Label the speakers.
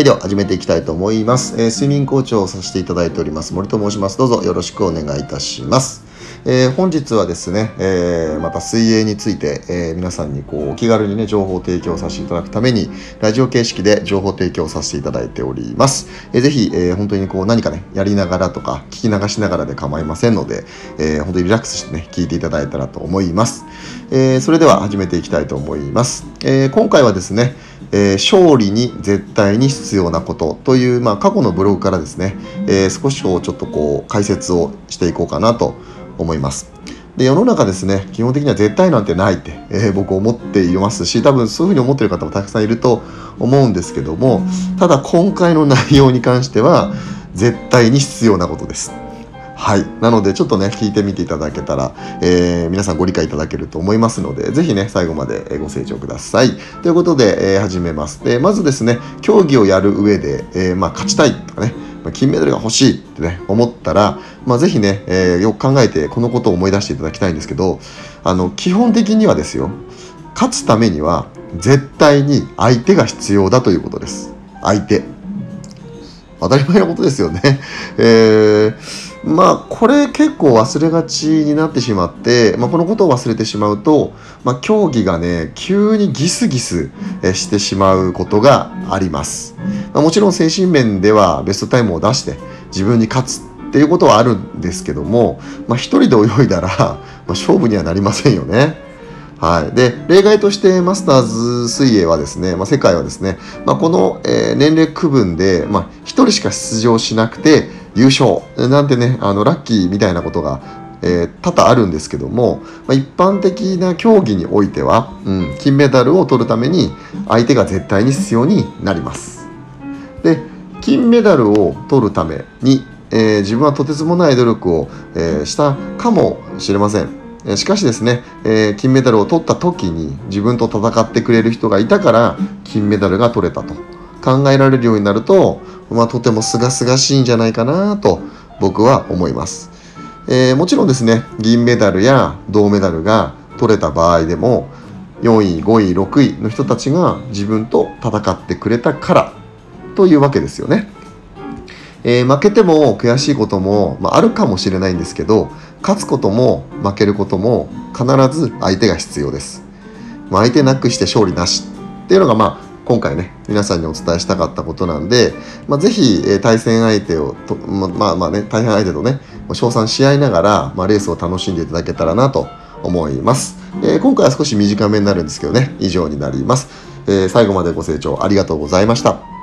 Speaker 1: はい、では始めていきたいと思います。えー睡眠コーチをさせていただいております森と申します。どうぞよろしくお願いいたします。えー本日はですね、えーまた水泳について、えー皆さんにこうお気軽にね情報を提供させていただくためにラジオ形式で情報提供させていただいております。えーぜひ、えー本当にこう何かねやりながらとか聞き流しながらで構いませんので、えー本当にリラックスしてね聞いていただいたらと思います。えーそれでは始めていきたいと思います。えー今回はですね、えー勝利に絶対に必要なことという、まあ、過去のブログからですね、えー少しこうちょっとこう解説をしていこうかなと思います。で世の中ですね基本的には絶対なんてないって、えー僕思っていますし多分そういうふうに思ってる方もたくさんいると思うんですけどもただ今回の内容に関しては絶対に必要なことです。はい。なので、ちょっとね、聞いてみていただけたら、えー皆さんご理解いただけると思いますので、ぜひね、最後までご清聴ください。ということで、えー始めます。で、まずですね、競技をやる上で、えーまあ、勝ちたいとかね、金メダルが欲しいってね、思ったら、まあ、ぜひね、えーよく考えて、このことを思い出していただきたいんですけど、あの、基本的にはですよ、勝つためには、絶対に相手が必要だということです。相手。当たり前のことですよね。えーまあこれ結構忘れがちになってしまって、まあ、このことを忘れてしまうと、まあ、競技がね急にギスギスしてしまうことがあります、まあ、もちろん精神面ではベストタイムを出して自分に勝つっていうことはあるんですけども、まあ、一人で泳いだら、まあ、勝負にはなりませんよね。はい、で例外としてマスターズ水泳はですね、まあ、世界はですね、まあ、この、えー年齢区分で、まあ、1人しか出場しなくて優勝なんてねあのラッキーみたいなことが、えー多々あるんですけども、まあ、一般的な競技においては、うん、金メダルを取るために相手が絶対に必要になります。で金メダルを取るために、えー自分はとてつもない努力を、えーしたかもしれません。えーしかしですね、えー金メダルを取った時に自分と戦ってくれる人がいたから金メダルが取れたと考えられるようになると、まあ、とても清々しいんじゃないかなと僕は思います。えーもちろんですね銀メダルや銅メダルが取れた場合でも4位5位6位の人たちが自分と戦ってくれたからというわけですよね。えー負けても悔しいことも、まあ、あるかもしれないんですけど勝つことも負けることも必ず相手が必要です。まあ、相手なくして勝利なしっていうのが、まあ、今回ね皆さんにお伝えしたかったことなんで、まあ、ぜひ、え対戦相手をとままあまあね対戦相手とね称賛し合いながら、まあ、レースを楽しんでいただけたらなと思います、えー今回は少し短めになるんですけどね以上になります、えー最後までご清聴ありがとうございました。